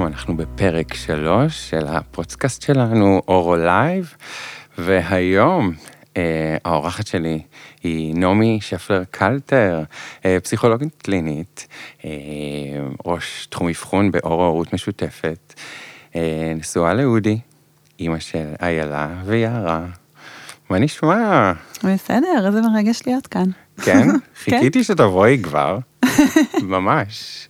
שלום אנחנו בפרק שלוש של הפודקאסט שלנו, אור ולייב, והיום אה, האורחת שלי היא נעמי שפלר קלטר, אה, פסיכולוגית קלינית, אה, ראש תחום אבחון באור ההורות משותפת, אה, נשואה לאודי, אימא של איילה ויערה. מה נשמע? בסדר, איזה מרגש להיות כאן. כן? חיכיתי שתבואי כבר, ממש.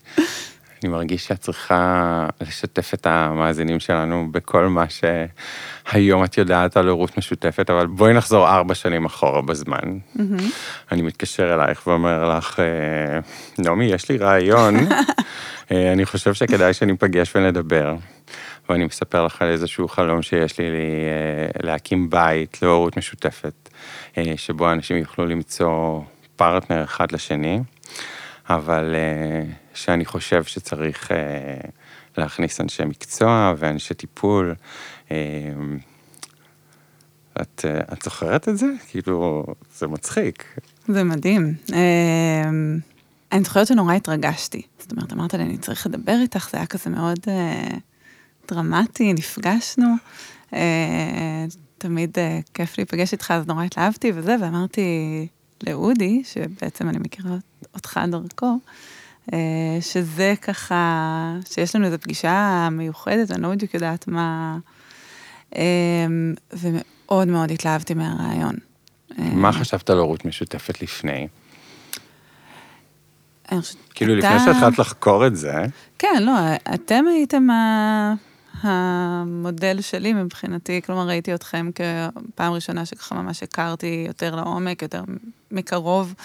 אני מרגיש שאת צריכה לשתף את המאזינים שלנו בכל מה שהיום את יודעת על הורות משותפת, אבל בואי נחזור ארבע שנים אחורה בזמן. אני מתקשר אלייך ואומר לך, אה, נעמי, יש לי רעיון, אה, אני חושב שכדאי שניפגש ונדבר. ואני מספר לך על איזשהו חלום שיש לי אה, להקים בית להורות משותפת, שבו אנשים יוכלו למצוא פרטנר אחד לשני. אבל שאני חושב שצריך uh, להכניס אנשי מקצוע ואנשי טיפול. Uh, את, uh, את זוכרת את זה? כאילו, זה מצחיק. זה מדהים. אני זוכרת שנורא התרגשתי. זאת אומרת, אמרת לי, אני צריך לדבר איתך, זה היה כזה מאוד דרמטי, נפגשנו. תמיד כיף להיפגש איתך, אז נורא התלהבתי וזה, ואמרתי לאודי, שבעצם אני מכירה אותך דרכו, אה, שזה ככה, שיש לנו איזו פגישה מיוחדת, אני לא בדיוק יודעת מה, אה, ומאוד מאוד התלהבתי מהרעיון. מה אה, חשבת על הורות משותפת לפני? כאילו, לפני שהתחלת לחקור את זה... כן, לא, אתם הייתם המודל שלי מבחינתי, כלומר ראיתי אתכם כפעם ראשונה שככה ממש הכרתי יותר לעומק, יותר מקרוב אה,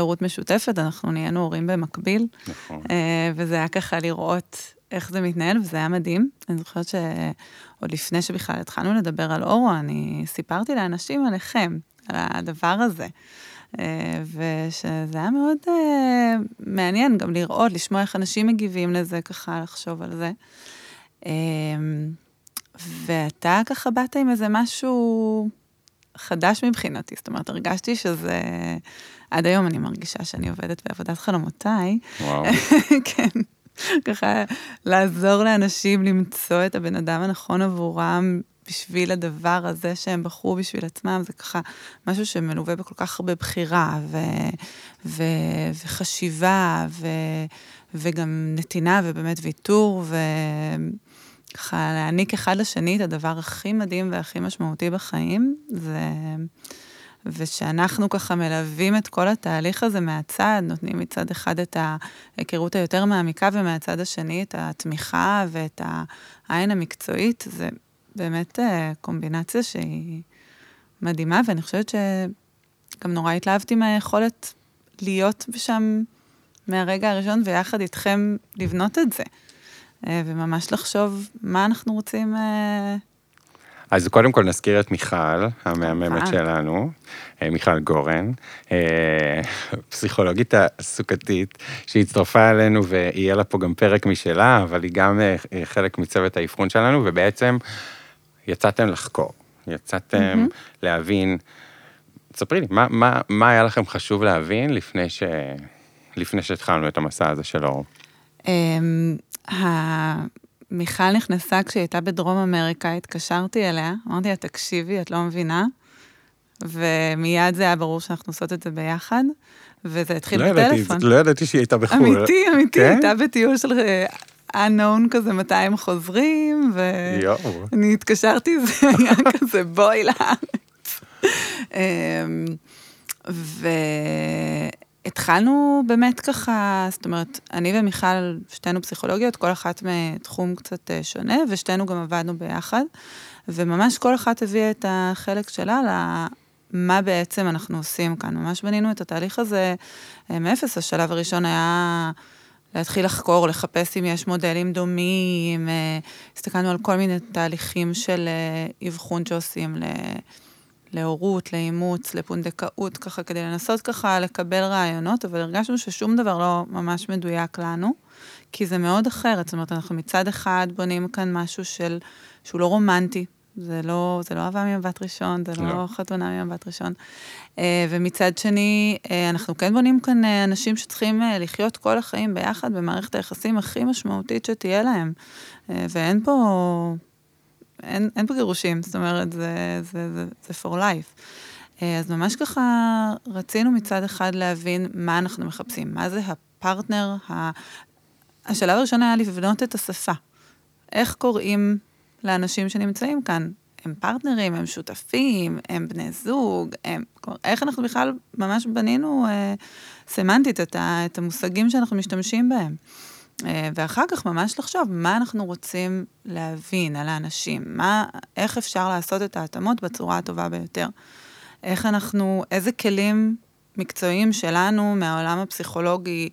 הורות משותפת, אנחנו נהיינו הורים במקביל. נכון. אה, וזה היה ככה לראות איך זה מתנהל, וזה היה מדהים. אני זוכרת שעוד לפני שבכלל התחלנו לדבר על אורו, אני סיפרתי לאנשים עליכם, על הדבר הזה. אה, ושזה היה מאוד מעניין גם לראות, לשמוע איך אנשים מגיבים לזה, ככה לחשוב על זה. ואתה ככה באת עם איזה משהו חדש מבחינתי, זאת אומרת, הרגשתי שזה... עד היום אני מרגישה שאני עובדת בעבודת חלומותיי. וואו. כן. ככה לעזור לאנשים למצוא את הבן אדם הנכון עבורם בשביל הדבר הזה שהם בחרו בשביל עצמם, זה ככה משהו שמלווה בכל כך הרבה בחירה ו, ו, וחשיבה ו, וגם נתינה ובאמת ויתור וככה להעניק אחד לשני את הדבר הכי מדהים והכי משמעותי בחיים, זה... ושאנחנו ככה מלווים את כל התהליך הזה מהצד, נותנים מצד אחד את ההיכרות היותר מעמיקה ומהצד השני את התמיכה ואת העין המקצועית, זה באמת אה, קומבינציה שהיא מדהימה, ואני חושבת שגם נורא התלהבתי מהיכולת להיות שם מהרגע הראשון ויחד איתכם לבנות את זה, וממש לחשוב מה אנחנו רוצים אה, אז קודם כל נזכיר את מיכל, המהממת שלנו, אה, מיכל גורן, אה, פסיכולוגית תעסוקתית, שהצטרפה אלינו ויהיה לה פה גם פרק משלה, אבל היא גם אה, חלק מצוות האבחון שלנו, ובעצם יצאתם לחקור, יצאתם mm-hmm. להבין, ספרי לי, מה, מה, מה היה לכם חשוב להבין לפני, ש... לפני שהתחלנו את המסע הזה של אור? מיכל נכנסה כשהיא הייתה בדרום אמריקה, התקשרתי אליה, אמרתי לה, תקשיבי, את לא מבינה, ומיד זה היה ברור שאנחנו עושות את זה ביחד, וזה התחיל לא בטלפון. ידעתי, לא ידעתי שהיא הייתה בחו"ל. אמיתי, אמיתי, כן? הייתה בטיול של אה, unknown כזה, מתי הם חוזרים, ואני התקשרתי, זה היה כזה, בואי לארץ. אמ, ו... התחלנו באמת ככה, זאת אומרת, אני ומיכל, שתינו פסיכולוגיות, כל אחת מתחום קצת אה, שונה, ושתינו גם עבדנו ביחד, וממש כל אחת הביאה את החלק שלה למה בעצם אנחנו עושים כאן. ממש בנינו את התהליך הזה אה, מאפס. השלב הראשון היה להתחיל לחקור, לחפש אם יש מודלים דומים, אה, הסתכלנו על כל מיני תהליכים של אבחון שעושים ל... להורות, לאימוץ, לפונדקאות, ככה, כדי לנסות ככה לקבל רעיונות, אבל הרגשנו ששום דבר לא ממש מדויק לנו, כי זה מאוד אחרת. זאת אומרת, אנחנו מצד אחד בונים כאן משהו של, שהוא לא רומנטי, זה לא, זה לא אהבה ממבט ראשון, זה לא, לא. חתונה ממבט ראשון. אה, ומצד שני, אה, אנחנו כן בונים כאן אה, אנשים שצריכים לחיות כל החיים ביחד במערכת היחסים הכי משמעותית שתהיה להם. ואין פה, אין, אין פה גירושים, זאת אומרת, זה, זה, זה, זה for life. אה, אז ממש ככה רצינו מצד אחד להבין מה אנחנו מחפשים, מה זה הפרטנר, ה... השלב הראשון היה לבנות את השפה. איך קוראים לאנשים שנמצאים כאן? הם פרטנרים, הם שותפים, הם בני זוג, הם... איך אנחנו בכלל ממש בנינו אה, סמנטית את, ה, את המושגים שאנחנו משתמשים בהם. אה, ואחר כך ממש לחשוב מה אנחנו רוצים להבין על האנשים, מה, איך אפשר לעשות את ההתאמות בצורה הטובה ביותר. איך אנחנו, איזה כלים מקצועיים שלנו מהעולם הפסיכולוגי,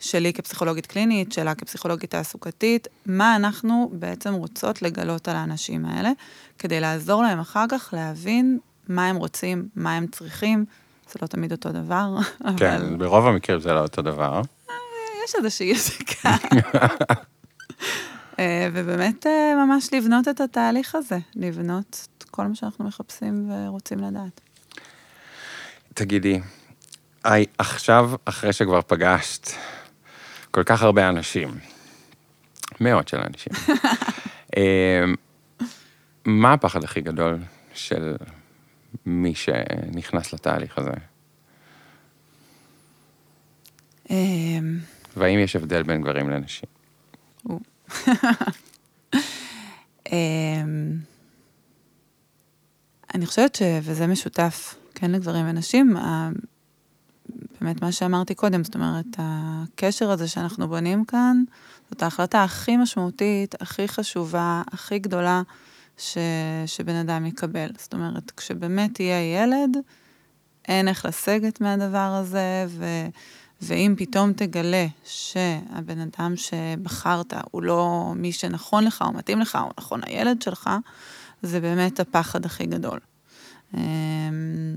שלי כפסיכולוגית קלינית, שלה כפסיכולוגית תעסוקתית, מה אנחנו בעצם רוצות לגלות על האנשים האלה, כדי לעזור להם אחר כך להבין מה הם רוצים, מה הם צריכים. זה לא תמיד אותו דבר, אבל... כן, ברוב המקרים זה לא אותו דבר. יש איזושהי יסיקה. אה, ובאמת אה, ממש לבנות את התהליך הזה, לבנות את כל מה שאנחנו מחפשים ורוצים לדעת. תגידי, היי, עכשיו, אחרי שכבר פגשת כל כך הרבה אנשים, מאות של אנשים, אה, מה הפחד הכי גדול של מי שנכנס לתהליך הזה? והאם יש הבדל בין גברים לנשים? אמ, אני חושבת ש... וזה משותף, כן, לגברים ונשים, באמת מה שאמרתי קודם, זאת אומרת, הקשר הזה שאנחנו בונים כאן, זאת ההחלטה הכי משמעותית, הכי חשובה, הכי גדולה ש... שבן אדם יקבל. זאת אומרת, כשבאמת יהיה ילד, אין איך לסגת מהדבר הזה, ו... ואם פתאום תגלה שהבן אדם שבחרת הוא לא מי שנכון לך או מתאים לך, או נכון הילד שלך, זה באמת הפחד הכי גדול. אמ,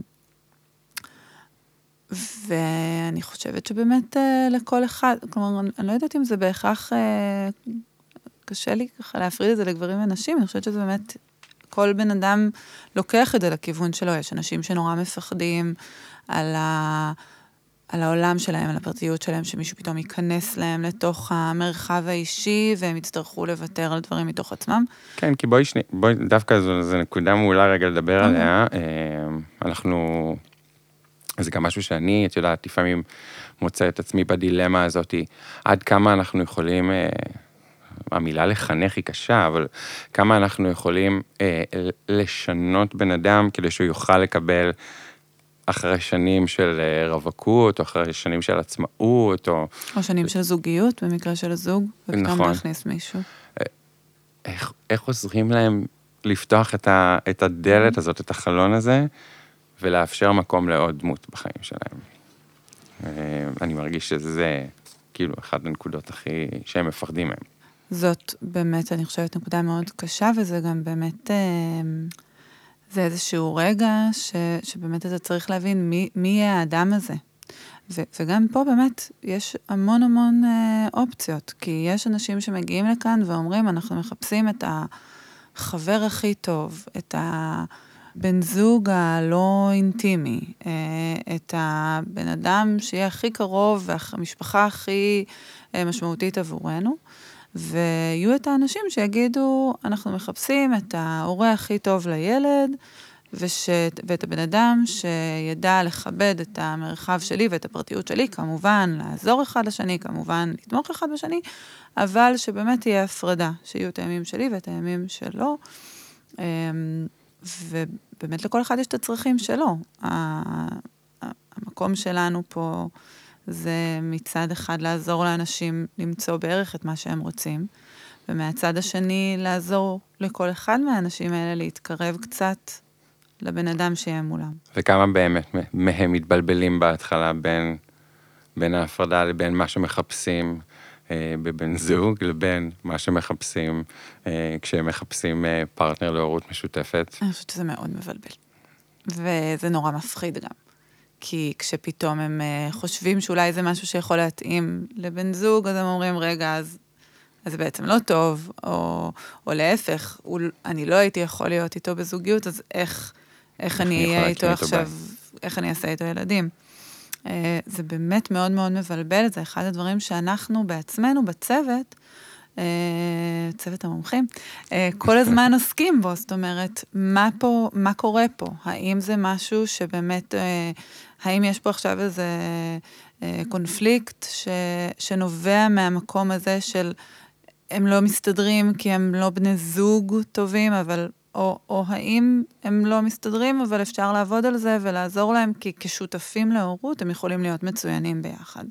ואני חושבת שבאמת אה, לכל אחד, כלומר, אני- לא יודעת אם זה בהכרח, אה, קשה לי ככה להפריד את זה לגברים ונשים, אני חושבת שזה באמת, כל בן אדם לוקח את זה לכיוון שלו, יש אנשים שנורא מפחדים על ה... על העולם שלהם, על הפרטיות שלהם, שמישהו פתאום ייכנס להם לתוך המרחב האישי, והם יצטרכו לוותר על דברים מתוך עצמם. כן, כי בואי שני, בואי, דווקא זו, זו נקודה מעולה רגע לדבר אוקיי. עליה. אה, אנחנו, זה גם משהו שאני, את יודעת, לפעמים מוצא את עצמי בדילמה הזאת, עד כמה אנחנו יכולים, אה, המילה לחנך היא קשה, אבל כמה אנחנו יכולים אה, לשנות בן אדם כדי שהוא יוכל לקבל אחרי שנים של אה, רווקות, או אחרי שנים של עצמאות, או או שנים של זוגיות, במקרה של הזוג, ופתאום נכון. להכניס מישהו. איך, איך עוזרים להם לפתוח את, ה, את הדלת הזאת, את החלון הזה, ולאפשר מקום לעוד דמות בחיים שלהם. אה, אני מרגיש שזה כאילו אחת הנקודות הכי שהם מפחדים מהם. זאת באמת, אני חושבת, נקודה מאוד קשה, וזה גם באמת, אה, זה איזשהו רגע ש, שבאמת אתה צריך להבין מי, מי יהיה האדם הזה. ו, וגם פה באמת יש המון המון אה, אופציות, כי יש אנשים שמגיעים לכאן ואומרים, אנחנו מחפשים את החבר הכי טוב, את הבן זוג הלא אינטימי, אה, את הבן אדם שיהיה הכי קרוב והמשפחה הכי אה, משמעותית עבורנו. ויהיו את האנשים שיגידו, אנחנו מחפשים את ההורה הכי טוב לילד, וש... ואת הבן אדם שידע לכבד את המרחב שלי ואת הפרטיות שלי, כמובן לעזור אחד לשני, כמובן לתמוך אחד בשני, אבל שבאמת תהיה הפרדה, שיהיו את הימים שלי ואת הימים שלו. אמ, ובאמת לכל אחד יש את הצרכים שלו. המקום שלנו פה זה מצד אחד לעזור לאנשים למצוא בערך את מה שהם רוצים, ומהצד השני לעזור לכל אחד מהאנשים האלה להתקרב קצת לבן אדם שיהיה מולם. וכמה באמת מהם מתבלבלים בהתחלה בין, בין ההפרדה לבין מה שמחפשים אה, בבן זוג, לבין מה שמחפשים אה, כשהם מחפשים אה, פרטנר להורות משותפת. אני חושבת שזה מאוד מבלבל. וזה נורא מפחיד גם. כי כשפתאום הם uh, חושבים שאולי זה משהו שיכול להתאים לבן זוג, אז הם אומרים, רגע, אז, אז זה בעצם לא טוב, או, או להפך, הוא, אני לא הייתי יכול להיות איתו בזוגיות, אז איך, איך אני אהיה איתו עכשיו, איך אני אעשה איתו ילדים. אה, זה באמת מאוד מאוד מבלבל, זה אחד הדברים שאנחנו בעצמנו, בצוות, אה, צוות המומחים, אה, כל הזמן עוסקים בו, זאת אומרת, מה פה, מה קורה פה? האם זה משהו שבאמת, האם יש פה עכשיו איזה קונפליקט ש, שנובע מהמקום הזה של הם לא מסתדרים כי הם לא בני זוג טובים, אבל או, או האם הם לא מסתדרים, אבל אפשר לעבוד על זה ולעזור להם, כי כשותפים להורות הם יכולים להיות מצוינים ביחד.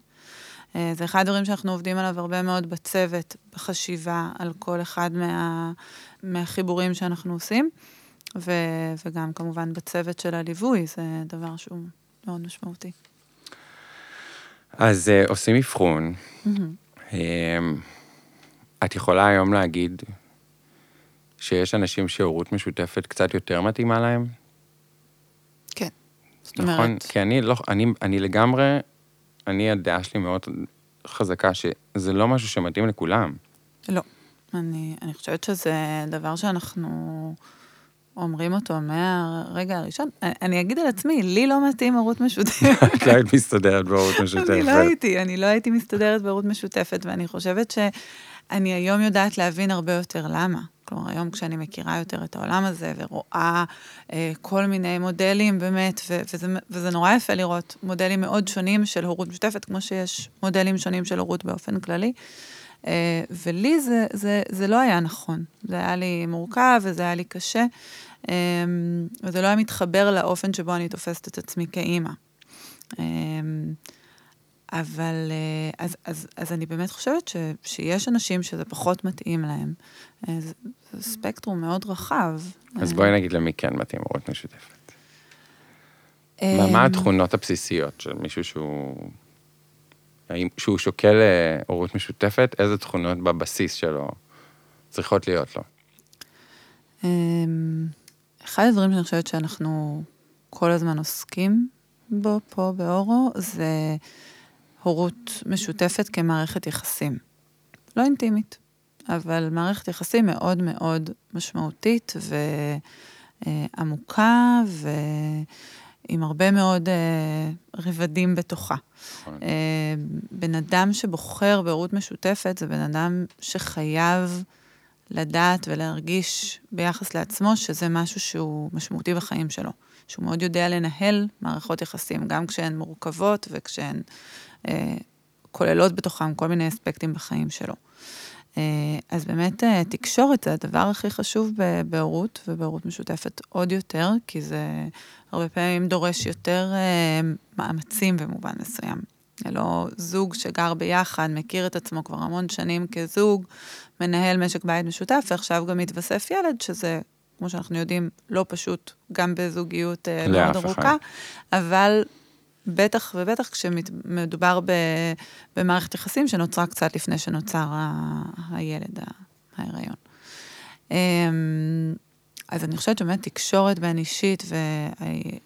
אה, זה אחד הדברים שאנחנו עובדים עליו הרבה מאוד בצוות, בחשיבה על כל אחד מה, מהחיבורים שאנחנו עושים, ו, וגם כמובן בצוות של הליווי, זה דבר שהוא מאוד משמעותי. אז uh, עושים אבחון. Mm-hmm. Um, את יכולה היום להגיד שיש אנשים שהורות משותפת קצת יותר מתאימה להם? כן. זאת אומרת... נכון, כי אני לא, אני, אני לגמרי, אני, הדעה שלי מאוד חזקה, שזה לא משהו שמתאים לכולם. לא. אני, אני חושבת שזה דבר שאנחנו אומרים אותו מהרגע הראשון. אני, אני אגיד על עצמי, לי לא מתאים הורות משותפת. את לא היית מסתדרת בהורות משותפת. אני לא הייתי, אני לא הייתי מסתדרת בהורות משותפת, ואני חושבת שאני היום יודעת להבין הרבה יותר למה. כלומר, היום כשאני מכירה יותר את העולם הזה ורואה אה, כל מיני מודלים באמת, ו- וזה, וזה נורא יפה לראות מודלים מאוד שונים של הורות משותפת, כמו שיש מודלים שונים של הורות באופן כללי. אה, ולי זה, זה, זה לא היה נכון. זה היה לי מורכב וזה היה לי קשה, אה, וזה לא היה מתחבר לאופן שבו אני תופסת את עצמי כאימא. אה, אבל אה, אז, אז, אז אני באמת חושבת ש, שיש אנשים שזה פחות מתאים להם. אה, זה, זה ספקטרום מאוד רחב. אז בואי נגיד למי כן מתאים הורות משותפת. מה, מה התכונות הבסיסיות של מישהו שהוא... האם, שהוא שוקל אה, הורות משותפת, איזה תכונות בבסיס שלו צריכות להיות לו? אחד הדברים שאני חושבת שאנחנו כל הזמן עוסקים בו פה באורו, זה הורות משותפת כמערכת יחסים. לא אינטימית, אבל מערכת יחסים מאוד מאוד משמעותית ועמוקה ועם הרבה מאוד אה, רבדים בתוכה. נכון. אה, בן אדם שבוחר בהורות משותפת זה בן אדם שחייב לדעת ולהרגיש ביחס לעצמו שזה משהו שהוא משמעותי בחיים שלו. שהוא מאוד יודע לנהל מערכות יחסים, גם כשהן מורכבות וכשהן אה, כוללות בתוכם כל מיני אספקטים בחיים שלו. אה, אז באמת אה, תקשורת זה הדבר הכי חשוב בהורות ובהורות משותפת עוד יותר, כי זה הרבה פעמים דורש יותר מאמצים במובן מסוים. זה לא זוג שגר ביחד, מכיר את עצמו כבר המון שנים כזוג, מנהל משק בית משותף, ועכשיו גם מתווסף ילד, שזה, כמו שאנחנו יודעים, לא פשוט, גם בזוגיות מאוד ארוכה, אבל בטח ובטח כשמדובר במערכת יחסים שנוצרה קצת לפני שנוצר הילד, ההיריון. אמ, אז אני חושבת שבאמת תקשורת בין אישית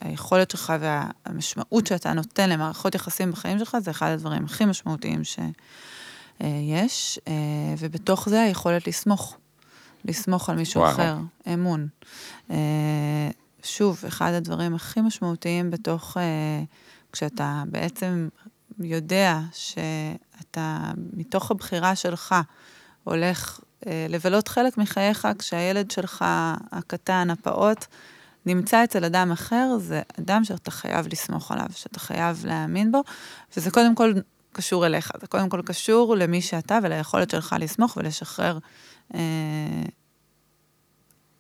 והיכולת שלך והמשמעות שאתה נותן למערכות יחסים בחיים שלך, זה אחד הדברים הכי משמעותיים שיש, אה, ובתוך זה היכולת לסמוך, לסמוך על מישהו וואו. אחר, אמון. אה, שוב, אחד הדברים הכי משמעותיים בתוך... כשאתה בעצם יודע שאתה, מתוך הבחירה שלך, הולך אה, לבלות חלק מחייך כשהילד שלך, הקטן, הפעוט, נמצא אצל אדם אחר, זה אדם שאתה חייב לסמוך עליו, שאתה חייב להאמין בו, וזה קודם כל קשור אליך, זה קודם כל קשור למי שאתה וליכולת שלך לסמוך ולשחרר אה,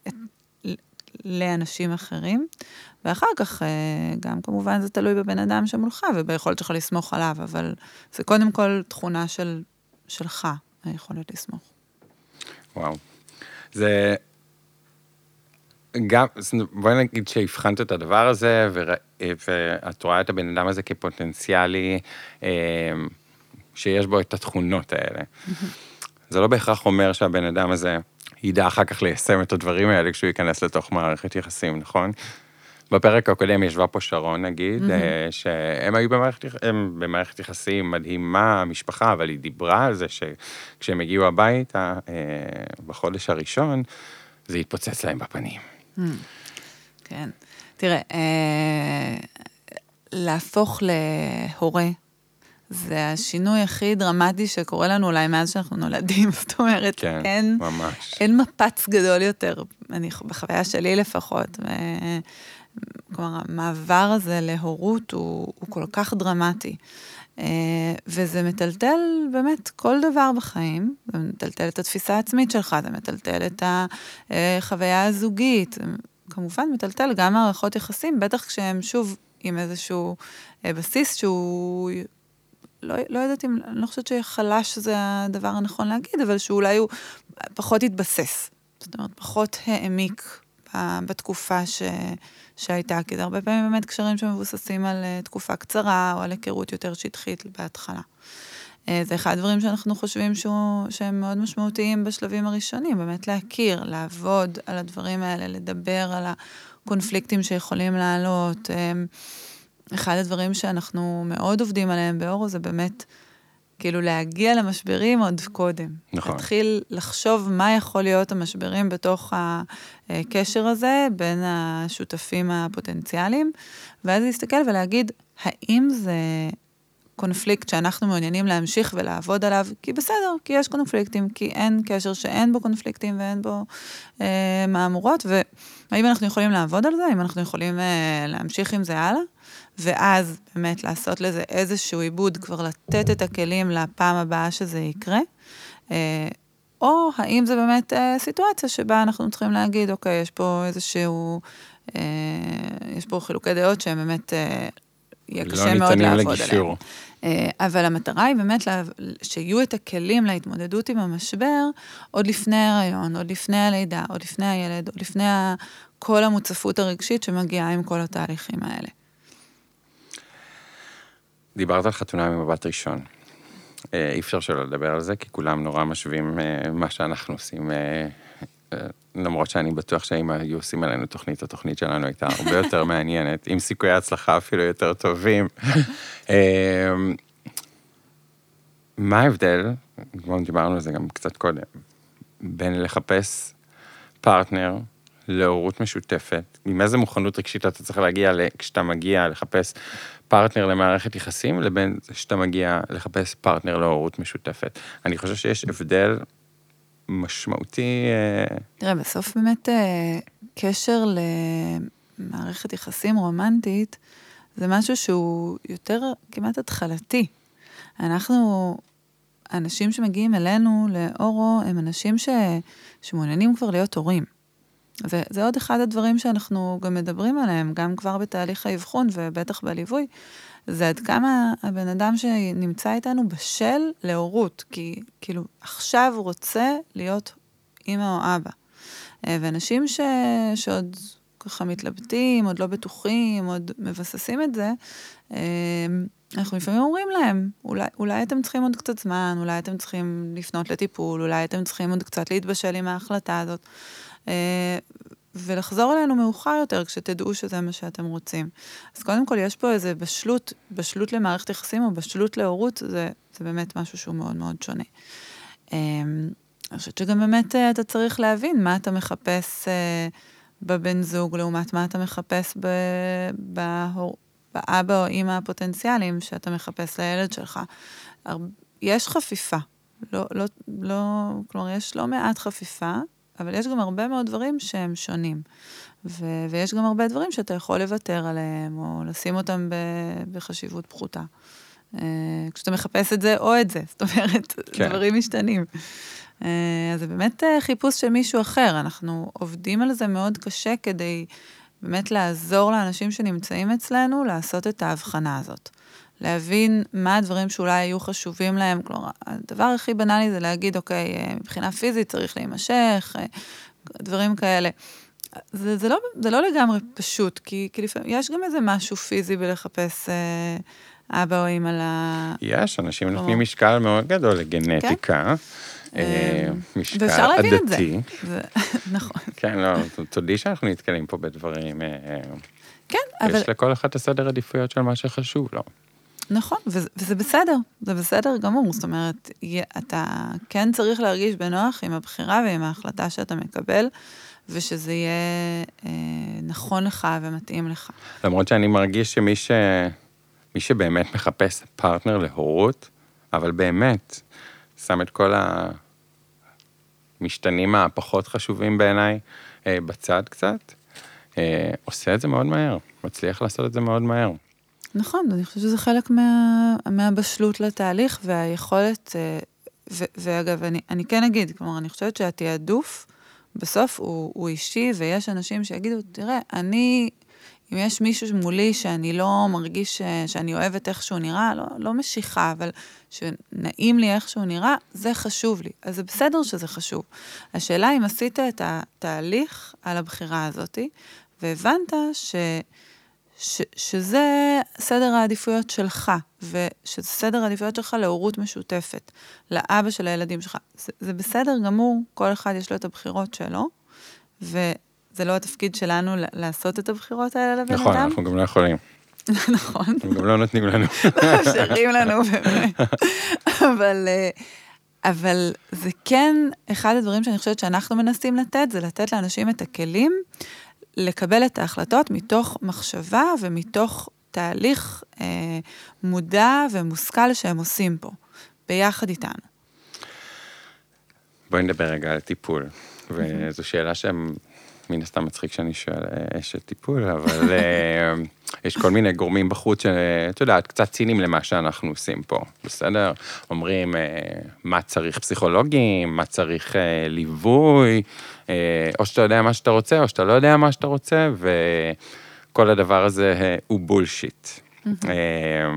את, לאנשים אחרים. ואחר כך, אה, גם כמובן זה תלוי בבן אדם שמולך וביכולת שלך לסמוך עליו, אבל זה קודם כל תכונה של, שלך, היכולת לסמוך. וואו. זה... גם, בואי נגיד שהבחנת את הדבר הזה, ורא, ואת רואה את הבן אדם הזה כפוטנציאלי, אה, שיש בו את התכונות האלה. זה לא בהכרח אומר שהבן אדם הזה ידע אחר כך ליישם את הדברים האלה כשהוא ייכנס לתוך מערכת יחסים, נכון? בפרק הקודם ישבה פה שרון, נגיד. אה, שהם היו במערכת, הם במערכת יחסים מדהימה, משפחה, אבל היא דיברה על זה שכשהם הגיעו הביתה אה, בחודש הראשון, זה התפוצץ להם בפנים. כן. תראה, אה, להפוך להורה, זה השינוי הכי דרמטי שקורה לנו אולי מאז שאנחנו נולדים, זאת אומרת, כן, אין, ממש. אין מפץ גדול יותר, אני, בחוויה שלי לפחות. ו... כלומר, המעבר הזה להורות הוא, הוא כל כך דרמטי. אה, וזה מטלטל באמת כל דבר בחיים, זה מטלטל את התפיסה העצמית שלך, זה מטלטל את החוויה הזוגית, זה כמובן מטלטל גם מערכות יחסים, בטח כשהם שוב עם איזשהו אה, בסיס שהוא, לא, לא יודעת אם, אני לא חושבת שחלש זה הדבר הנכון להגיד, אבל שאולי הוא פחות התבסס. זאת אומרת, פחות העמיק בתקופה ש, שהייתה, כי זה הרבה פעמים באמת קשרים שמבוססים על אה, תקופה קצרה או על היכרות יותר שטחית בהתחלה. אה, זה אחד הדברים שאנחנו חושבים שהוא, שהם מאוד משמעותיים בשלבים הראשונים, באמת להכיר, לעבוד על הדברים האלה, לדבר על הקונפליקטים שיכולים לעלות. אה, אחד הדברים שאנחנו מאוד עובדים עליהם באורו זה באמת כאילו להגיע למשברים עוד קודם. נכון. להתחיל לחשוב מה יכול להיות המשברים בתוך הקשר הזה בין השותפים הפוטנציאליים, ואז להסתכל ולהגיד, האם זה קונפליקט שאנחנו מעוניינים להמשיך ולעבוד עליו? כי בסדר, כי יש קונפליקטים, כי אין קשר שאין בו קונפליקטים ואין בו אה, מהמורות, והאם אנחנו יכולים לעבוד על זה? האם אנחנו יכולים אה, להמשיך עם זה הלאה? ואז באמת לעשות לזה איזשהו עיבוד, כבר לתת את הכלים לפעם הבאה שזה יקרה. אה, או האם זה באמת אה, סיטואציה שבה אנחנו צריכים להגיד, אוקיי, יש פה איזשהו, אה, יש פה חילוקי דעות שהם באמת, אה, יהיה לא קשה מאוד לעבוד עליהם. אה, אבל המטרה היא באמת לה- שיהיו את הכלים להתמודדות עם המשבר עוד לפני ההיריון, עוד לפני הלידה, עוד לפני הילד, עוד לפני כל המוצפות הרגשית שמגיעה עם כל התהליכים האלה. דיברת על חתונה ממבט ראשון. אה, אי אפשר שלא לדבר על זה, כי כולם נורא משווים אה, מה שאנחנו עושים. אה, למרות שאני בטוח שאם היו עושים עלינו תוכנית, התוכנית שלנו הייתה הרבה יותר מעניינת, עם סיכויי הצלחה אפילו יותר טובים. מה ההבדל, כבר דיברנו על זה גם קצת קודם, בין לחפש פרטנר להורות משותפת, עם איזה מוכנות רגשית אתה צריך להגיע כשאתה מגיע לחפש פרטנר למערכת יחסים, לבין זה שאתה מגיע לחפש פרטנר להורות משותפת. אני חושב שיש הבדל משמעותי, אה, תראה, בסוף באמת אה, קשר למערכת יחסים רומנטית זה משהו שהוא יותר כמעט התחלתי. אנחנו, אנשים שמגיעים אלינו לאורו, הם אנשים ש, שמעוניינים כבר להיות הורים. זה, זה עוד אחד הדברים שאנחנו גם מדברים עליהם, גם כבר בתהליך האבחון ובטח בליווי, זה עד כמה הבן אדם שנמצא איתנו בשל להורות, כי כאילו עכשיו הוא רוצה להיות אימא או אבא. אה, ואנשים ש... שעוד ככה מתלבטים, עוד לא בטוחים, עוד מבססים את זה, אה, אנחנו לפעמים אומרים להם, אולי, אולי אתם צריכים עוד קצת זמן, אולי אתם צריכים לפנות לטיפול, אולי אתם צריכים עוד קצת להתבשל עם ההחלטה הזאת. אה, ולחזור אלינו מאוחר יותר כשתדעו שזה מה שאתם רוצים. אז קודם כל, יש פה איזה בשלות, בשלות למערכת יחסים או בשלות להורות, זה, זה באמת משהו שהוא מאוד מאוד שונה. אה, אני חושבת שגם באמת אה, אתה צריך להבין מה אתה מחפש בבן זוג, לעומת מה אתה מחפש בהור, באבא או אימא הפוטנציאליים שאתה מחפש לילד שלך. יש חפיפה, לא, לא, לא, כלומר, יש לא מעט חפיפה, אבל יש גם הרבה מאוד דברים שהם שונים. ו- ויש גם הרבה דברים שאתה יכול לוותר עליהם, או לשים אותם ב- בחשיבות פחותה. אה, כשאתה מחפש את זה או את זה, זאת אומרת, כן. דברים משתנים. אה, אז זה באמת אה, חיפוש של מישהו אחר, אנחנו עובדים על זה מאוד קשה כדי באמת לעזור לאנשים שנמצאים אצלנו לעשות את ההבחנה הזאת. להבין מה הדברים שאולי היו חשובים להם. כלומר, הדבר הכי בנאלי זה להגיד, אוקיי, אה, מבחינה פיזית צריך להימשך, אה, דברים כאלה. זה, זה, לא, זה לא לגמרי פשוט, כי, כי לפעמים יש גם איזה משהו פיזי בלחפש אה, אבא או אימא ל... יש, אנשים כלומר- נותנים משקל מאוד גדול לגנטיקה. אה, משקל ואפשר להבין את זה. נכון. כן, לא, תודי שאנחנו נתקלים פה בדברים. אה, כן, אבל יש לכל אחד את הסדר עדיפויות של מה שחשוב לו. נכון, וזה, וזה בסדר, זה בסדר גמור. זאת אומרת, אתה כן צריך להרגיש בנוח עם הבחירה ועם ההחלטה שאתה מקבל, ושזה יהיה אה, נכון לך ומתאים לך. למרות שאני מרגיש שמי ש... מי שבאמת מחפש פרטנר להורות, אבל באמת, שם את כל המשתנים הפחות חשובים בעיניי אה, בצד קצת, אה, עושה את זה מאוד מהר, מצליח לעשות את זה מאוד מהר. נכון, אני חושבת שזה חלק מה, מהבשלות לתהליך והיכולת, אה, ו, ואגב, אני, אני כן אגיד, כלומר, אני חושבת שהתעדוף בסוף הוא, הוא אישי, ויש אנשים שיגידו, תראה, אני, אם יש מישהו מולי שאני לא מרגיש ש, שאני אוהבת איך שהוא נראה, לא, לא משיכה, אבל שנעים לי איך שהוא נראה, זה חשוב לי. אז זה בסדר שזה חשוב. השאלה אם עשית את התהליך על הבחירה הזאתי, והבנת ש... ש, שזה סדר העדיפויות שלך, ושזה סדר העדיפויות שלך להורות משותפת, לאבא של הילדים שלך. זה, זה בסדר גמור, כל אחד יש לו את הבחירות שלו, וזה לא התפקיד שלנו לעשות את הבחירות האלה לבן נכון, אדם. אנחנו גם לא יכולים, נכון, הם גם לא נותנים לנו. מאפשרים לנו באמת. אבל, אה, אבל זה כן, אחד הדברים שאני חושבת שאנחנו מנסים לתת, זה לתת לאנשים את הכלים לקבל את ההחלטות מתוך מחשבה ומתוך תהליך אה, מודע ומושכל שהם עושים פה, ביחד איתנו. בואי נדבר רגע על טיפול. וזו שאלה שמן הסתם מצחיק שאני שואל אה, אשת טיפול, אבל אה, יש כל מיני גורמים בחוץ שאת יודעת, קצת ציניים למה שאנחנו עושים פה, בסדר? אומרים אה, מה צריך פסיכולוגים, מה צריך ליווי, או שאתה יודע מה שאתה רוצה, או שאתה לא יודע מה שאתה רוצה, וכל הדבר הזה אה, הוא בולשיט. אה,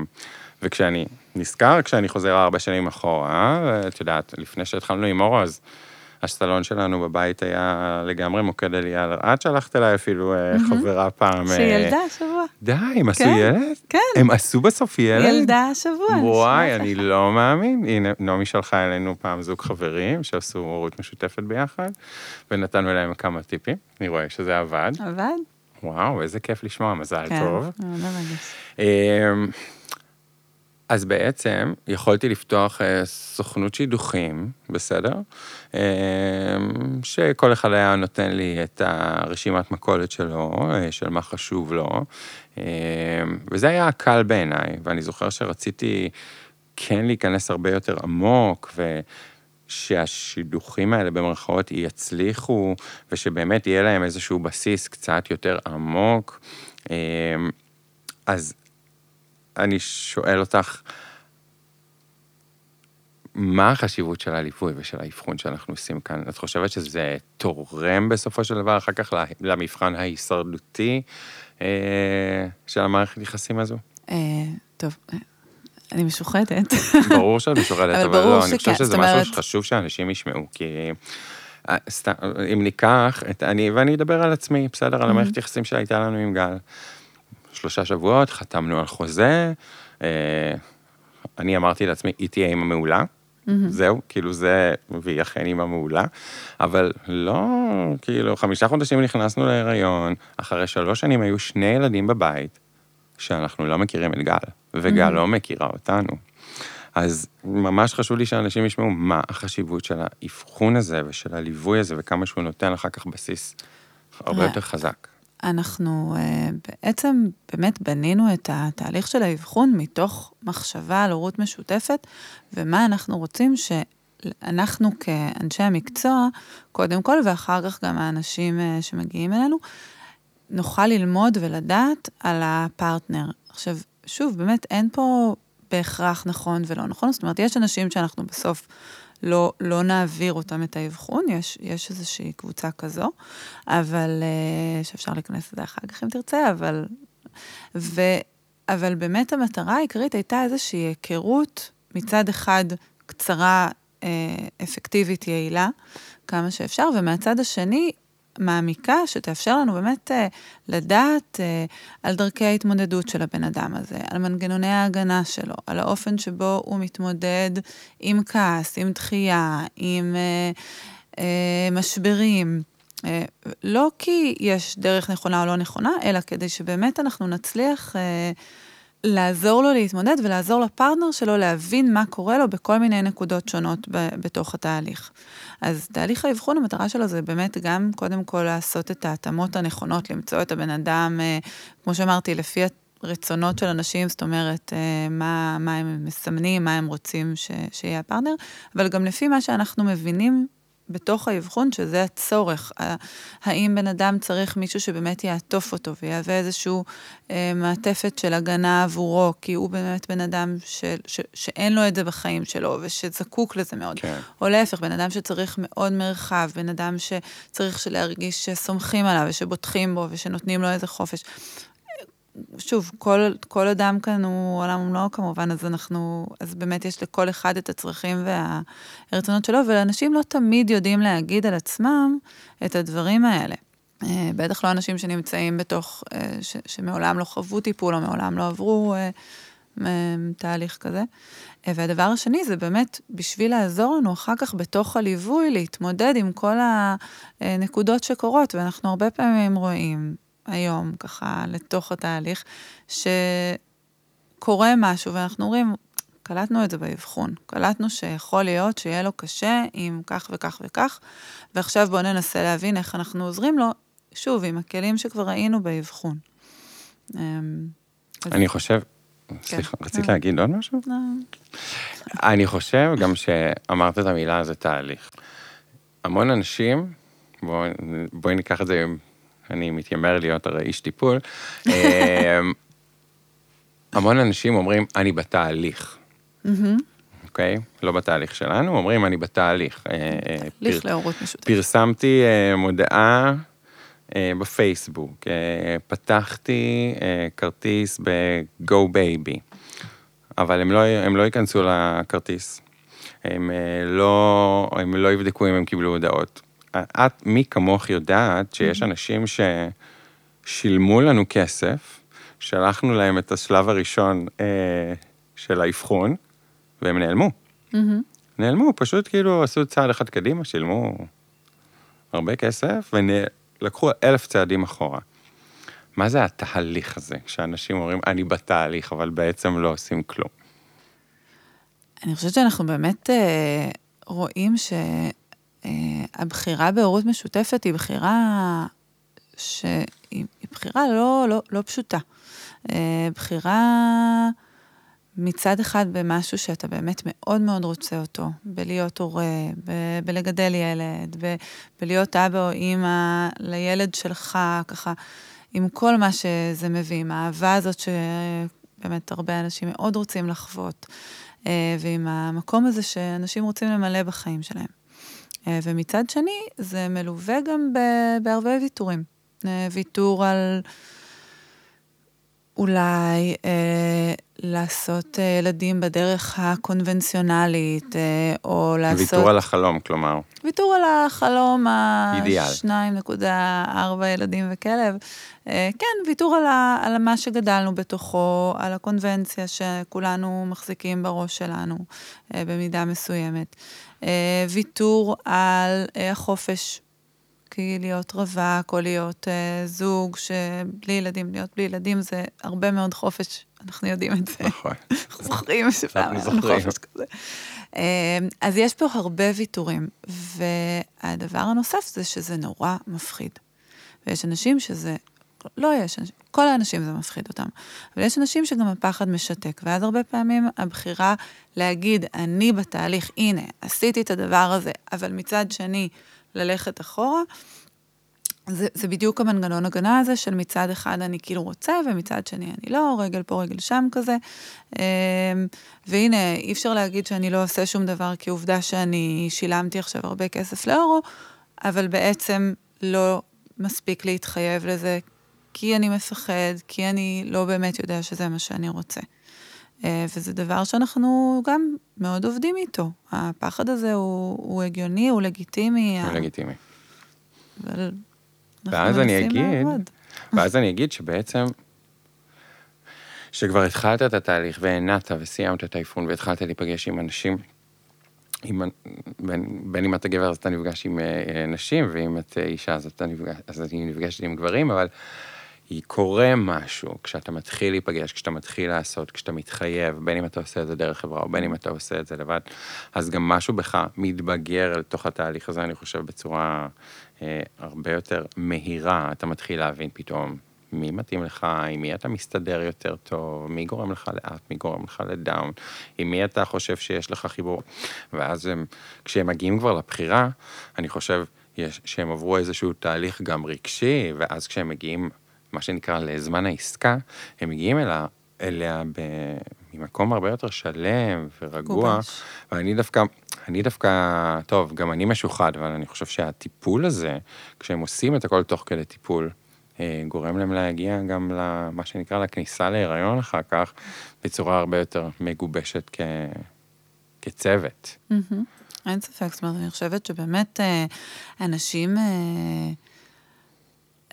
וכשאני נזכר, כשאני חוזר ארבע שנים אחורה, את יודעת, לפני שהתחלנו עם אורו, אז הסלון שלנו בבית היה לגמרי מוקד עלייה. את שלחת אליי אפילו אה, חברה פעם. אה, שילדה השבוע. די, הם עשו כן, ילד? כן. הם עשו בסוף ילד? ילדה השבוע. וואי, אני. לא מאמין. הנה, נעמי שלחה אלינו פעם זוג חברים שעשו הורות משותפת ביחד, ונתנו להם כמה טיפים. אני רואה שזה עבד. עבד? וואו, איזה כיף לשמוע, מזל כן. טוב. מאוד מרגש. אז בעצם יכולתי לפתוח אה, סוכנות שידוכים, בסדר? אמ, שכל אחד היה נותן לי את הרשימת מכולת שלו, אה, של מה חשוב לו, וזה היה קל בעיניי, ואני זוכר שרציתי כן להיכנס הרבה יותר עמוק, ו... שהשידוכים האלה במרכאות יצליחו, ושבאמת יהיה להם איזשהו בסיס קצת יותר עמוק. אז אני שואל אותך, מה החשיבות של הליווי ושל האבחון שאנחנו עושים כאן? את חושבת שזה תורם בסופו של דבר אחר כך למבחן ההישרדותי אה, של המערכת יחסים הזו? אה, טוב, אה, אני משוחדת. ברור שאת משוחדת, אבל אבל לא, אני חושב שכן, שזה זאת משהו אומרת- שחשוב שאנשים ישמעו, כי... סתם, אם ניקח את, אני, ואני אדבר על עצמי, בסדר? על המערכת יחסים שהייתה לנו עם גל. שלושה שבועות, חתמנו על חוזה, אה, אני אמרתי לעצמי, היא תהיה אימא מעולה, זהו, כאילו זה, והיא אכן אימא מעולה, אבל לא, כאילו, חמישה חודשים נכנסנו להיריון, אחרי שלוש שנים היו שני ילדים בבית, שאנחנו לא מכירים את גל, וגל לא מכירה אותנו. אז ממש חשוב לי שאנשים ישמעו מה החשיבות של האבחון הזה ושל הליווי הזה, וכמה שהוא נותן אחר כך בסיס הרבה יותר חזק. אנחנו uh, בעצם באמת בנינו את התהליך של האבחון מתוך מחשבה על הורות משותפת, ומה אנחנו רוצים שאנחנו כאנשי המקצוע, קודם כל, ואחר כך גם האנשים uh, שמגיעים אלינו, נוכל ללמוד ולדעת על הפרטנר. עכשיו, שוב, באמת אין פה בהכרח נכון ולא נכון, זאת אומרת, יש אנשים שאנחנו בסוף לא, לא נעביר אותם את האבחון, יש, יש איזושהי קבוצה כזו, אבל uh, שאפשר להיכנס לזה אחר כך אם תרצה, אבל... ו, אבל באמת המטרה העיקרית הייתה איזושהי היכרות מצד אחד קצרה, אה, אפקטיבית, יעילה, כמה שאפשר, ומהצד השני, מעמיקה, שתאפשר לנו באמת אה, לדעת אה, על דרכי ההתמודדות של הבן אדם הזה, על מנגנוני ההגנה שלו, על האופן שבו הוא מתמודד עם כעס, עם דחייה, עם אה, אה, משברים. אה, לא כי יש דרך נכונה או לא נכונה, אלא כדי שבאמת אנחנו נצליח אה, לעזור לו להתמודד ולעזור לפרטנר שלו להבין מה קורה לו בכל מיני נקודות שונות ב- בתוך התהליך. אז תהליך האבחון, המטרה שלו זה באמת גם קודם כל לעשות את ההתאמות הנכונות, למצוא את הבן אדם, אה, כמו שאמרתי, לפי רצונות של אנשים, זאת אומרת, אה, מה, מה הם מסמנים, מה הם רוצים ש, שיהיה הפרטנר, אבל גם לפי מה שאנחנו מבינים בתוך האבחון, שזה הצורך. האם בן אדם צריך מישהו שבאמת יעטוף אותו ויהווה איזושהי אה, מעטפת של הגנה עבורו, כי הוא באמת בן אדם ש, ש, שאין לו את זה בחיים שלו ושזקוק לזה מאוד. כן. או להפך, בן אדם שצריך מאוד מרחב, בן אדם שצריך להרגיש שסומכים עליו ושבוטחים בו ושנותנים לו איזה חופש. שוב, כל, כל אדם כאן הוא עולם ומלואו כמובן, אז אנחנו, אז באמת יש לכל אחד את הצרכים והרצונות שלו, ולאנשים לא תמיד יודעים להגיד על עצמם את הדברים האלה. אה, בטח לא אנשים שנמצאים בתוך, אה, ש, שמעולם לא חוו טיפול או מעולם לא עברו אה, תהליך כזה. והדבר השני זה באמת בשביל לעזור לנו אחר כך בתוך הליווי להתמודד עם כל הנקודות שקורות, ואנחנו הרבה פעמים רואים היום, ככה, לתוך התהליך, שקורה משהו ואנחנו אומרים, קלטנו את זה באבחון. קלטנו שיכול להיות שיהיה לו קשה עם כך וכך וכך, ועכשיו בואו ננסה להבין איך אנחנו עוזרים לו, שוב, עם הכלים שכבר ראינו באבחון. אמ, אני חושב, סליחה, כן. רצית להגיד עוד משהו? לא. אני חושב גם שאמרת את המילה הזה תהליך. המון אנשים, בואי ניקח את זה אני מתיימר להיות הרי איש טיפול, אמ, המון אנשים אומרים, אני בתהליך. אוקיי? לא בתהליך שלנו, אומרים, אני בתהליך. אה, אה, תהליך להורות משותפת. פרסמתי אה, מודעה בפייסבוק, פתחתי כרטיס ב-Go Baby, אבל הם לא, הם לא ייכנסו לכרטיס. הם לא, הם לא יבדקו אם הם קיבלו הודעות. את, מי כמוך יודעת שיש. אנשים ששילמו לנו כסף, שלחנו להם את השלב הראשון אה, של האבחון, והם נעלמו. נעלמו, פשוט כאילו עשו צעד אחד קדימה, שילמו הרבה כסף, ולקחו אלף צעדים אחורה. מה זה התהליך הזה, כשאנשים אומרים, אני בתהליך, אבל בעצם לא עושים כלום? אני חושבת שאנחנו באמת אה, רואים ש... הבחירה בהורות משותפת היא בחירה שהיא בחירה לא, לא, לא פשוטה. אה, בחירה מצד אחד במשהו שאתה באמת מאוד מאוד רוצה אותו, בלהיות הורה, ב- בלגדל ילד, ב- בלהיות אבא או אימא לילד שלך, ככה, עם כל מה שזה מביא, עם האהבה הזאת שבאמת הרבה אנשים מאוד רוצים לחוות, אה, ועם המקום הזה שאנשים רוצים למלא בחיים שלהם. אה, ומצד שני, זה מלווה גם בהרבה ויתורים. אה, ויתור על אולי אה, לעשות אה, ילדים בדרך הקונבנציונלית, אה, או לעשות... ויתור על החלום, כלומר. ויתור על החלום, ה-2.4 ילדים וכלב. אה, כן, ויתור על, ה, על מה שגדלנו בתוכו, על הקונבנציה שכולנו מחזיקים בראש שלנו אה, במידה מסוימת. אה, ויתור על אה, החופש כי להיות רווק או להיות אה, זוג שבלי ילדים, להיות בלי ילדים זה הרבה מאוד חופש, אנחנו יודעים את זה. נכון. אנחנו זוכרים שפעם היה לנו חופש כזה. אז יש פה הרבה ויתורים, והדבר הנוסף זה שזה נורא מפחיד. ויש אנשים שזה, לא יש אנשים, כל האנשים זה מפחיד אותם, אבל יש אנשים שגם הפחד משתק, ואז הרבה פעמים הבחירה להגיד, אני בתהליך, הנה, עשיתי את הדבר הזה, אבל מצד שני, ללכת אחורה. זה, זה בדיוק המנגנון הגנה הזה של מצד אחד אני כאילו רוצה, ומצד שני אני לא, רגל פה, רגל שם כזה. אמ, והנה, אי אפשר להגיד שאני לא עושה שום דבר, כי עובדה שאני שילמתי עכשיו הרבה כסף לאורו, אבל בעצם לא מספיק להתחייב לזה, כי אני מפחד, כי אני לא באמת יודע שזה מה שאני רוצה. אה, וזה דבר שאנחנו גם מאוד עובדים איתו. הפחד הזה הוא, הוא הגיוני, הוא לגיטימי. הוא לגיטימי. אבל ואז אני אגיד, ואז אני אגיד שבעצם, שכבר התחלת את התהליך והנעת וסיימת את האבחון והתחלת להיפגש עם אנשים, עם, בין, בין אם אתה גבר אז אתה נפגש עם uh, נשים, ואם את אישה אז אתה נפגש, אז אני נפגשת עם גברים, אבל קורה משהו כשאתה מתחיל להיפגש, כשאתה מתחיל לעשות, כשאתה מתחייב, בין אם אתה עושה את זה דרך חברה או בין אם אתה עושה את זה לבד, אז גם משהו בך מתבגר לתוך התהליך הזה, אני חושב, בצורה אה, הרבה יותר מהירה. אתה מתחיל להבין פתאום מי מתאים לך, עם מי אתה מסתדר יותר טוב, מי גורם לך לאט, מי גורם לך לדאון, עם מי אתה חושב שיש לך חיבור. ואז הם, כשהם מגיעים כבר לבחירה, אני חושב יש, שהם עברו איזשהו תהליך גם רגשי, ואז כשהם מגיעים מה שנקרא לזמן העסקה, הם מגיעים אליה, אליה ב... ממקום הרבה יותר שלם ורגוע. גובש. ואני דווקא, אני דווקא, טוב, גם אני משוחד, אבל אני חושב שהטיפול הזה, כשהם עושים את הכל תוך כדי טיפול, אה, גורם להם להגיע גם למה שנקרא לכניסה להיריון אחר כך, בצורה הרבה יותר מגובשת כ... כצוות. Mm-hmm. אין ספק, זאת אומרת, אני חושבת שבאמת אה, אנשים...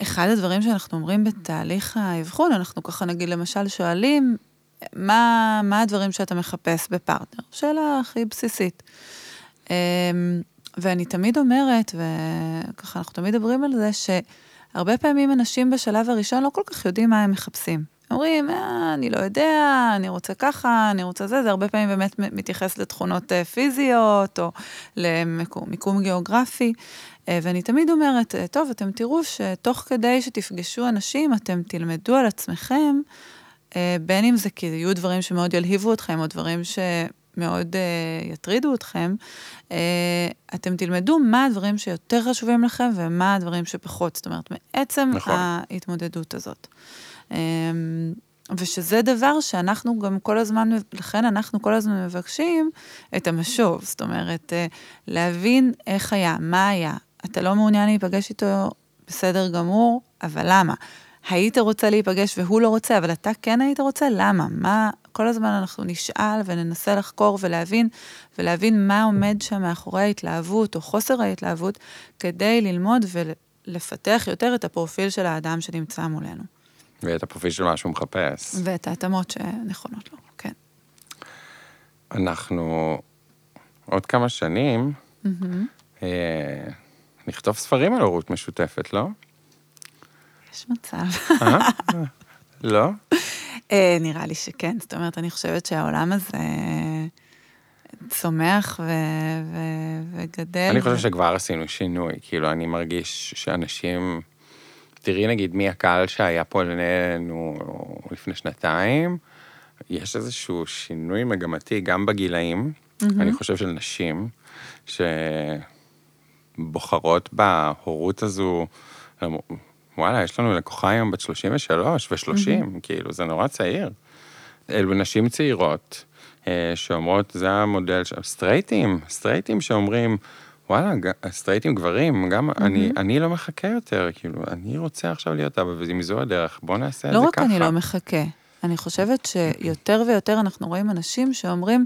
אחד הדברים שאנחנו אומרים בתהליך האבחון, אנחנו ככה נגיד למשל שואלים, מה, מה הדברים שאתה מחפש בפרטנר? שאלה הכי בסיסית. אמ, ואני תמיד אומרת, וככה אנחנו תמיד מדברים על זה, שהרבה פעמים אנשים בשלב הראשון לא כל כך יודעים מה הם מחפשים. אומרים, אה, אני לא יודע, אני רוצה ככה, אני רוצה זה, זה הרבה פעמים באמת מתייחס לתכונות אה, פיזיות או למיקום גיאוגרפי. אה, ואני תמיד אומרת, אה, טוב, אתם תראו שתוך כדי שתפגשו אנשים, אתם תלמדו על עצמכם, אה, בין אם זה כי יהיו דברים שמאוד ילהיבו אתכם, או דברים שמאוד יטרידו אתכם, אתם תלמדו מה הדברים שיותר חשובים לכם ומה הדברים שפחות. זאת אומרת, מעצם נכון. ההתמודדות הזאת. ושזה דבר שאנחנו גם כל הזמן, לכן אנחנו כל הזמן מבקשים את המשוב. זאת אומרת, להבין איך היה, מה היה, אתה לא מעוניין להיפגש איתו, בסדר גמור, אבל למה? היית רוצה להיפגש והוא לא רוצה, אבל אתה כן היית רוצה? למה? מה, כל הזמן אנחנו נשאל וננסה לחקור ולהבין, ולהבין מה עומד שם מאחורי ההתלהבות או חוסר ההתלהבות, כדי ללמוד ולפתח יותר את הפרופיל של האדם שנמצא מולנו. ואת הפרופיל של מה שהוא מחפש. ואת ההתאמות שנכונות לו, כן. אנחנו עוד כמה שנים, mm-hmm. אה, נכתוב ספרים על הורות משותפת, לא? יש מצב. אה? לא? אה, נראה לי שכן, זאת אומרת, אני חושבת שהעולם הזה צומח וגדל. אני חושב שכבר עשינו שינוי, כאילו, אני מרגיש שאנשים... תראי נגיד מי הקהל שהיה פה אלינו לפני שנתיים, יש איזשהו שינוי מגמתי גם בגילאים, אני חושב של נשים, ש... בוחרות בהורות הזו, וואלה, יש לנו לקוחה היום בת 33 ו-30, mm-hmm. כאילו, זה נורא צעיר. אלו נשים צעירות אה, שאומרות, זה המודל של סטרייטים, סטרייטים שאומרים, וואלה, סטרייטים גברים, גם mm-hmm. אני, אני לא מחכה יותר, כאילו, אני רוצה עכשיו להיות אבא, ואם זו הדרך, בוא נעשה לא את זה ככה. לא רק אני לא מחכה, אני חושבת שיותר ויותר אנחנו רואים אנשים שאומרים,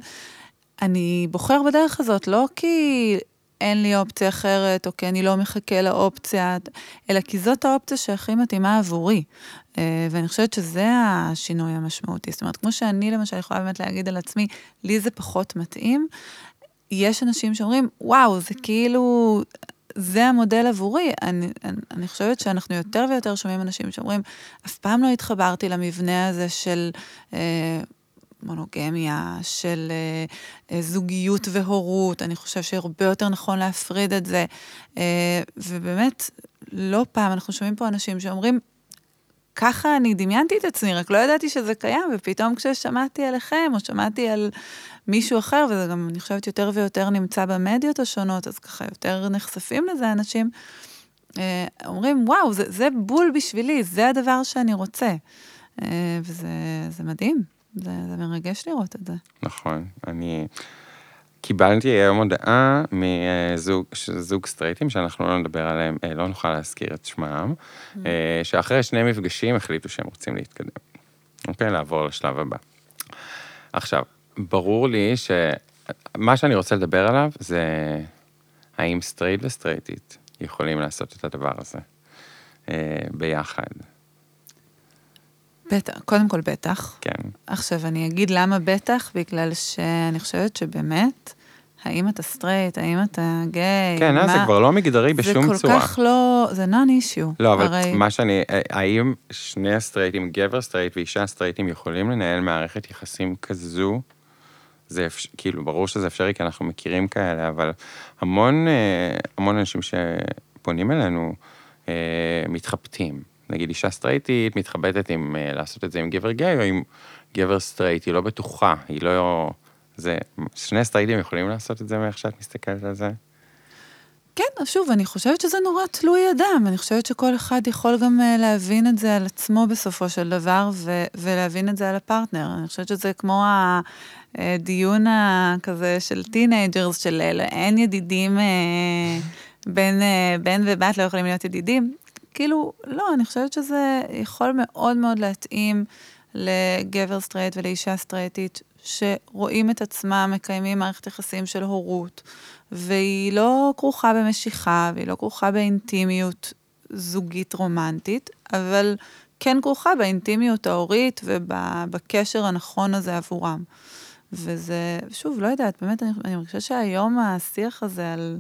אני בוחר בדרך הזאת, לא כי אין לי אופציה אחרת, או כי אני לא מחכה לאופציה, אלא כי זאת האופציה שהכי מתאימה עבורי. אה, ואני חושבת שזה השינוי המשמעותי. זאת אומרת, כמו שאני למשל יכולה באמת להגיד על עצמי, לי זה פחות מתאים, יש אנשים שאומרים, וואו, זה כאילו, זה המודל עבורי. אני, אני, אני חושבת שאנחנו יותר ויותר שומעים אנשים שאומרים, אף פעם לא התחברתי למבנה הזה של... אה, מונוגמיה, של uh, זוגיות והורות, אני חושב שהרבה יותר נכון להפריד את זה. Uh, ובאמת, לא פעם אנחנו שומעים פה אנשים שאומרים, ככה אני דמיינתי את עצמי, רק לא ידעתי שזה קיים, ופתאום כששמעתי עליכם, או שמעתי על מישהו אחר, וזה גם, אני חושבת, יותר ויותר נמצא במדיות השונות, אז ככה יותר נחשפים לזה אנשים, אומרים, וואו, זה, זה בול בשבילי, זה הדבר שאני רוצה. וזה מדהים. זה, זה מרגש לראות את זה. נכון, אני קיבלתי היום הודעה מזוג זוג סטרייטים, שאנחנו לא נדבר עליהם, אה, לא נוכל להזכיר את שמם, mm. אה, שאחרי שני מפגשים החליטו שהם רוצים להתקדם. אוקיי, לעבור לשלב הבא. עכשיו, ברור לי שמה שאני רוצה לדבר עליו זה האם סטרייט וסטרייטית יכולים לעשות את הדבר הזה. ביחד. בטח, קודם כל בטח. כן. עכשיו, אני אגיד למה בטח, בגלל שאני חושבת שבאמת, האם אתה סטרייט, האם אתה גיי, כן, מה... זה כבר לא מגדרי בשום צורה. זה כל כך לא, זה non issue. לא, אבל הרי... מה שאני, האם שני הסטרייטים, גבר סטרייט ואישה סטרייטים יכולים לנהל מערכת יחסים כזו? זה אפשר, כאילו, ברור שזה אפשרי, כי אנחנו מכירים כאלה, אבל המון, אה, המון אנשים שפונים אלינו אה, מתחבטים. נגיד אישה סטרייטית מתחבטת עם אה, לעשות את זה עם גבר גיי, או עם גבר סטרייט, היא לא בטוחה, היא לא... זה, שני סטרייטים יכולים לעשות את זה מאיך שאת מסתכלת על זה? כן, שוב, אני חושבת שזה נורא תלוי אדם. אני חושבת שכל אחד יכול גם להבין את זה על עצמו בסופו של דבר, ו- ולהבין את זה על הפרטנר. אני חושבת שזה כמו הדיון כזה של teenagers, של אין ידידים, בן, בן ובת לא יכולים להיות ידידים. כאילו, לא, אני חושבת שזה יכול מאוד מאוד להתאים לגבר סטרייט ולאישה סטרייטית, שרואים את עצמם מקיימים מערכת יחסים של הורות, והיא לא כרוכה במשיכה, והיא לא כרוכה באינטימיות זוגית רומנטית, אבל כן כרוכה באינטימיות ההורית ובקשר הנכון הזה עבורם. וזה, שוב, לא יודעת, באמת, אני, אני חושבת שהיום השיח הזה על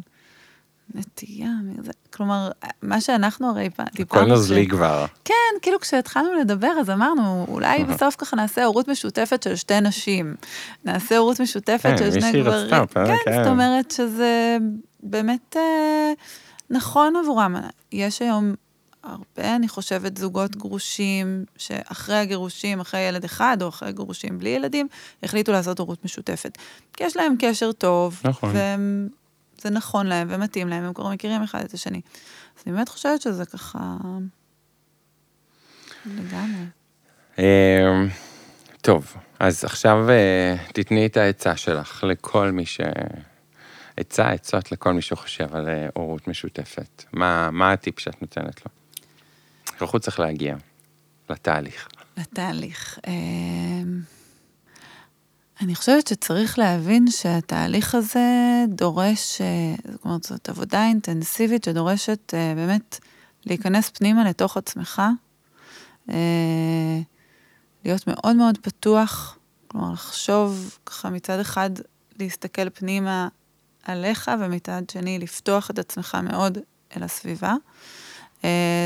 נטייה, כלומר, מה שאנחנו הרי דיברנו... הכל נוזלי כבר. כן, כאילו כשהתחלנו לדבר, אז אמרנו, אולי בסוף ככה נעשה הורות משותפת של שתי נשים. נעשה הורות משותפת כן, של שני גברים. כן, כן, זאת אומרת שזה באמת אה, נכון עבורם. יש היום הרבה, אני חושבת, זוגות גרושים, שאחרי הגירושים, אחרי ילד אחד, או אחרי גירושים בלי ילדים, החליטו לעשות הורות משותפת. כי יש להם קשר טוב, נכון. והם זה נכון להם ומתאים להם, הם כבר מכירים אחד את השני. אז אני באמת חושבת שזה ככה... לגמרי. אמ, טוב, אז עכשיו אה, תתני את העצה שלך לכל מי ש... עצה, עצות לכל מי שחושב על אה, הורות משותפת. מה, מה הטיפ שאת נותנת לו? איך הוא צריך להגיע לתהליך? לתהליך. אני חושבת שצריך להבין שהתהליך הזה דורש, אה, זאת אומרת, זאת עבודה אינטנסיבית שדורשת אה, באמת להיכנס פנימה לתוך עצמך, אה, להיות מאוד מאוד פתוח, כלומר, לחשוב ככה מצד אחד להסתכל פנימה עליך, ומצד שני לפתוח את עצמך מאוד אל הסביבה.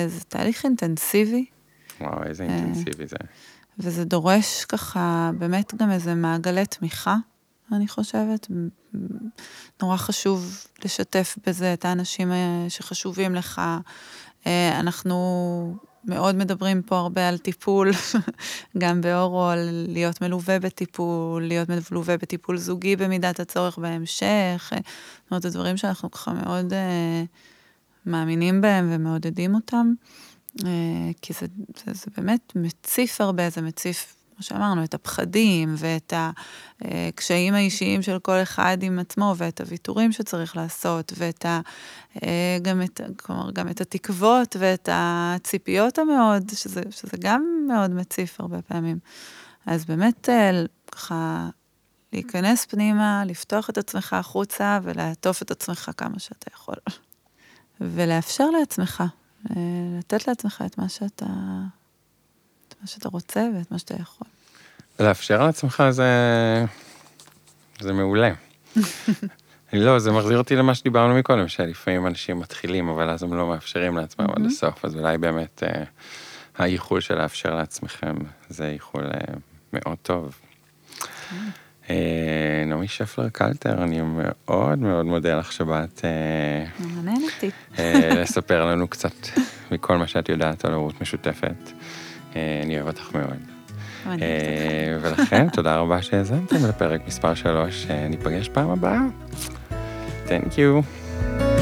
זה תהליך אינטנסיבי. וואו, איזה אינטנסיבי זה. וזה דורש ככה באמת גם איזה מעגלי תמיכה, אני חושבת. נורא חשוב לשתף בזה את האנשים אה, שחשובים לך. אה, אנחנו מאוד מדברים פה הרבה על טיפול, גם באורו, על להיות מלווה בטיפול, להיות מלווה בטיפול זוגי במידת הצורך בהמשך. אה, זאת אומרת, זה דברים שאנחנו ככה מאוד מאמינים בהם ומעודדים אותם. אה, כי זה, זה, זה באמת מציף הרבה, זה מציף, כמו שאמרנו, את הפחדים ואת הקשיים האישיים של כל אחד עם עצמו, ואת הוויתורים שצריך לעשות, ואת ה... אה, גם את, כלומר, גם את התקוות ואת הציפיות המאוד, שזה, שזה גם מאוד מציף הרבה פעמים. אז באמת, אה, ככה, להיכנס פנימה, לפתוח את עצמך החוצה ולעטוף את עצמך כמה שאתה יכול. ולאפשר לעצמך אה, לתת לעצמך את מה שאתה, את מה שאתה רוצה ואת מה שאתה יכול. לאפשר לעצמך זה, זה מעולה. לא, זה מחזיר אותי למה שדיברנו מקודם, שלפעמים אנשים מתחילים, אבל אז הם לא מאפשרים לעצמם עד הסוף, אז אולי באמת אה, האיחול של לאפשר לעצמכם זה איחול אה, מאוד טוב. אה, נעמי שפלר קלטר, אני מאוד מאוד מודה לך שבאת אה, אה, לספר לנו קצת מכל מה שאת יודעת על הורות משותפת. אני אוהב אותך מאוד. ולכן, תודה רבה שהאזנתם לפרק מספר 3, ניפגש פעם הבאה. Thank you.